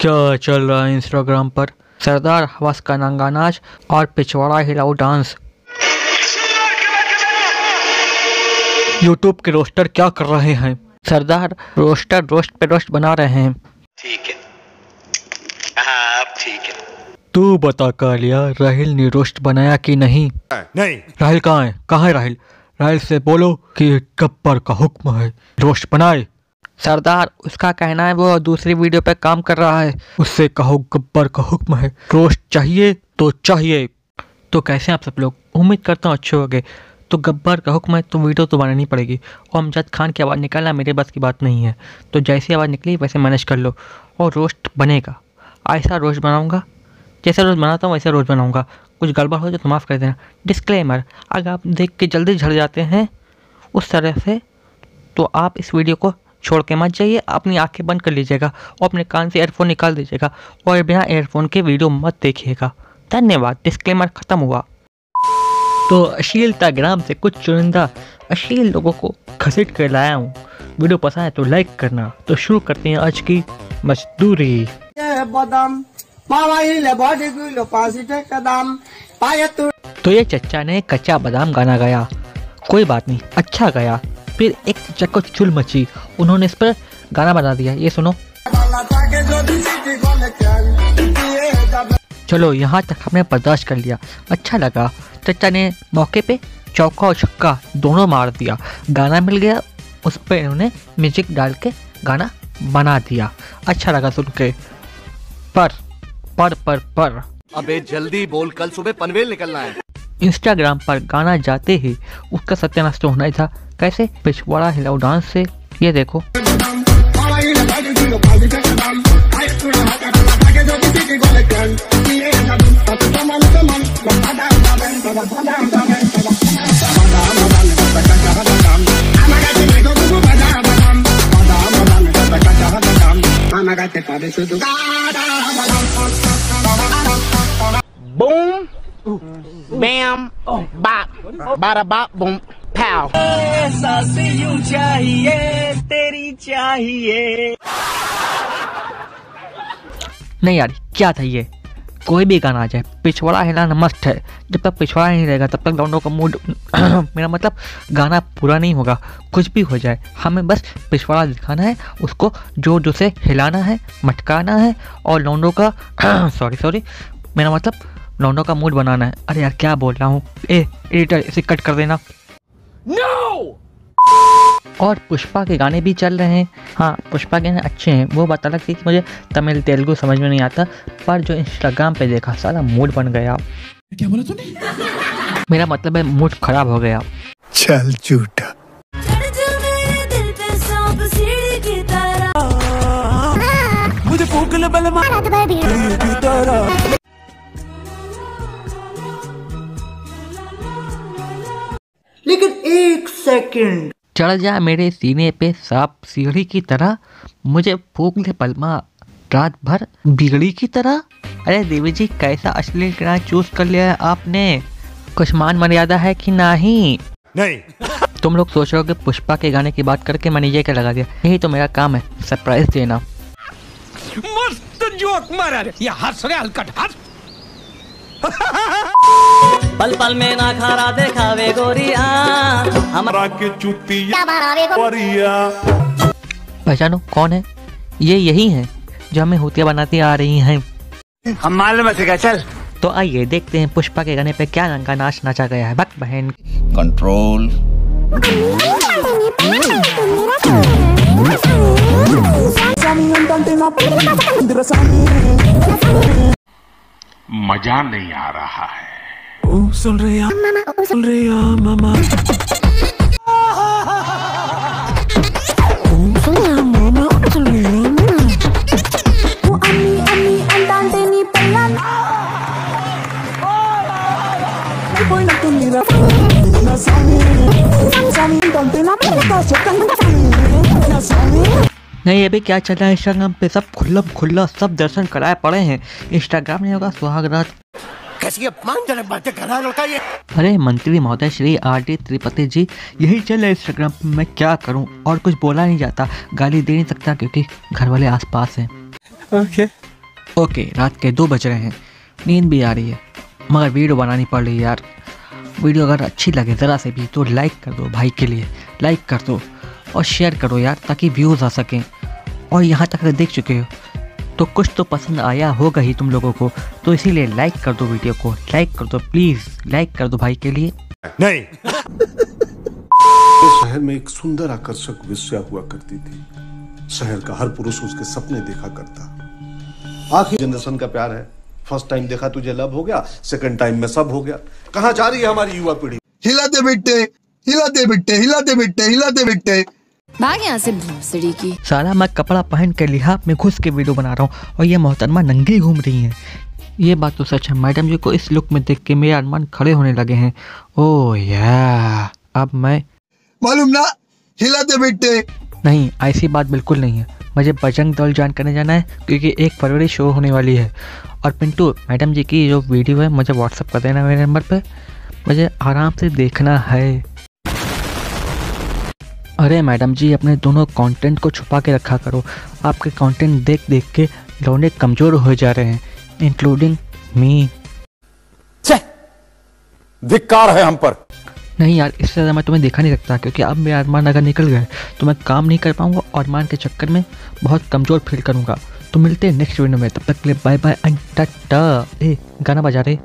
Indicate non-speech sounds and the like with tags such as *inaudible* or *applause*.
क्या चल रहा है इंस्टाग्राम पर? सरदार हवस का नंगा नाच और पिछवाड़ा हिलाओ डांस। यूट्यूब के रोस्टर क्या कर रहे हैं? सरदार रोस्टर रोस्ट पे रोस्ट बना रहे हैं। ठीक है। हाँ ठीक है। तू बता कालिया राहिल ने रोस्ट बनाया कि नहीं? नहीं। राहिल कहाँ है? कहाँ है राहिल? राहिल से बोलो कि गब्बर का हुक्म है। रोस्ट बनाए। सरदार उसका कहना है वो दूसरी वीडियो पे काम कर रहा है। उससे कहो गब्बर का हुक्म है। रोस्ट चाहिए तो चाहिए। तो कैसे आप सब लोग? उम्मीद करता हूँ अच्छे हो गए तो गब्बर का हुक्म है तो वीडियो तो बनानी पड़ेगी। और अमजद खान की आवाज़ निकालना मेरे बस की बात नहीं है। तो जैसी आवाज़ निकली वैसे मैनेज कर लो। और रोस्ट बनेगा। ऐसा रोस्ट बनाऊँगा? जैसे रोज़ बनाता हूँ वैसे रोज़ बनाऊँगा। कुछ गड़बड़ हो जाए तो माफ़ कर देना। डिस्क्लेमर अगर आप देख के जल्दी झड़ जाते हैं उस तरह से तो आप इस वीडियो को छोड़ के मत जाइए अपनी आँखें बंद कर लीजिएगा और अपने कान से एयरफोन निकाल दीजिएगा और बिना एयरफोन के वीडियो मत देखिएगा। धन्यवाद डिस्क्लेमर ख़त्म हुआ। तो अश्लीलता ग्राम से कुछ चुनिंदा अश्लील लोगों को घसीट कर लाया हूँ। वीडियो पसंद है तो लाइक करना। तो शुरू करते हैं आज की मजदूरी। तू तो ये चच्चा ने कच्चा बादाम गाना गाया। कोई बात नहीं अच्छा गाया। फिर एक चच्चा को चुल मची। उन्होंने इस पर गाना बना दिया। ये सुनो। चल यहाँ तक हमने बर्दाश्त कर लिया। अच्छा लगा। चच्चा ने मौके पे चौका और छक्का दोनों मार दिया। गाना मिल गया। उस पर इन्होंने म्यूज़िक डाल के गाना बना दिया। अच्छा लगा सुन के। पर पर पर पर। अबे जल्दी बोल। कल सुबह पनवेल निकलना है। इंस्टाग्राम पर गाना जाते ही उसका सत्यानाश तो होना ही था। कैसे पिछवाड़ा हिलाओ डांस से ये देखो. Boom, bam, bop, bada bop, boom, pow. नहीं यार क्या था ये? कोई भी गाना आ जाए पिछवाड़ा हिलाना मस्त है। जब तक पिछवाड़ा नहीं रहेगा तब तक लौंडों का मूड *clears throat* मेरा मतलब गाना पूरा नहीं होगा। कुछ भी हो जाए हमें बस पिछवाड़ा दिखाना है उसको ज़ोर ज़ोर से हिलाना है मटकाना है और लौंडों का *clears throat* सॉरी सॉरी मेरा मतलब लौंडों का मूड बनाना है। अरे यार क्या बोल रहा हूँ? ए एडिटर इसे कट कर देना। और पुष्पा के गाने भी चल रहे हैं। हाँ पुष्पा के गाने अच्छे हैं। वो बात अलग थी कि मुझे तमिल तेलुगु समझ में नहीं आता पर जो इंस्टाग्राम पे देखा सारा मूड बन गया। क्या बोला तूने? मेरा मतलब है मूड खराब हो गया। चल झूठा। चढ़ सेकंड चढ़ जा मेरे सीने पे सांप सीढ़ी की तरह मुझे फूक ले पलमा। रात भर बिगड़ी की तरह। अरे देवी जी कैसा अश्लील गाना चूज़ कर लिया है आपने? कुछ मान मर्यादा है कि नहीं? नहीं। तुम लोग सोच रहे हो कि पुष्पा के गाने की बात करके मैंने ये क्या लगा दिया। यही तो मेरा काम है सरप्राइज़ देना। पल पल में ना खारा देखावे गोरिया। हम के चुतिया वरिया। पहचानो कौन है? ये यही है जो हमें होतिया बनाती आ रही हैं। हम मालूम है चल। तो आइए देखते हैं पुष्पा के गाने पे क्या रंग का नाच नाचा गया है। भक्त बहन। कंट्रोल मज़ा नहीं आ रहा है। ओ, सुन रहे हैं मामा सुन रहे हैं मामा। Nasami, Nasami, don't be वो अम्मी अम्मी अंडांटे नी पल्लन नहीं अभी क्या चल रहा है? इंस्टाग्राम पे सब खुल्लम खुल्ला सब दर्शन कराए पड़े हैं। इंस्टाग्राम ने होगा सुहाग रात कैसी अपमानजनक बातें कर रहा है लड़का ये? अरे मंत्री महोदय श्री आर डी त्रिपति जी यही चल रहा है इंस्टाग्राम पे। मैं क्या करूँ? और कुछ बोला नहीं जाता। गाली दे नहीं सकता क्योंकि घर वाले आसपास हैं। ओके। ओके रात के दो बज रहे हैं। नींद भी आ रही है। मगर वीडियो बनानी पड़ रही है यार। वीडियो अगर अच्छी लगे ज़रा से भी तो लाइक कर दो भाई के लिए। लाइक कर दो। और शेयर करो यार ताकि व्यूज़ आ सकें। और यहाँ तक अगर देख चुके हो तो कुछ तो पसंद आया होगा ही तुम लोगों को। तो इसीलिए लाइक कर दो वीडियो को लाइक कर दो प्लीज़ लाइक कर दो भाई के लिए। नहीं। *laughs* शहर में एक सुंदर आकर्षक विषया हुआ करती थी। शहर का हर पुरुष उसके सपने देखा करता। आखिर जनरेशन का प्यार है। फ़र्स्ट टाइम देखा तुझे लव हो गया सेकंड टाइम में सब हो गया। कहाँ जा रही है हमारी युवा पीढ़ी? हिलाते बिट्टे हिलाते बिट्टे हिलाते बिट्टे हिलाते बिट्टे भाग यहाँ से भूसड़ी की। साला मैं कपड़ा पहन के लिहाफ में घुस के वीडियो बना रहा हूँ और ये मोहतरमा नंगी घूम रही हैं। ये बात तो सच है मैडम जी को इस लुक में देख के मेरे अरमान खड़े होने लगे हैं। ओह या अब मैं मालूम ना हिलाते बिट्टे नहीं ऐसी बात बिल्कुल नहीं है। मुझे बजरंग दल ज्वाइन करने जाना है क्योंकि एक फरवरी शो होने वाली है। और पिंटू मैडम जी की जो वीडियो है मुझे व्हाट्सअप कर देना मेरे नंबर पे। मुझे आराम से देखना है। अरे मैडम जी अपने दोनों कंटेंट को छुपा के रखा करो। आपके कंटेंट देख देख के लौंडे कमज़ोर हो जा रहे हैं इंक्लूडिंग मी धिक्कार है हम पर। नहीं यार इससे ज़्यादा मैं तुम्हें देखा नहीं सकता क्योंकि अब मेरे अरमान अगर निकल गए तो मैं काम नहीं कर पाऊँगा और अरमान के चक्कर में बहुत कमज़ोर फील करूँगा। तो मिलते हैं नेक्स्ट वीडियो में तब तक के लिए बाय बाय एंड टाटा ए गाना बजा रहे?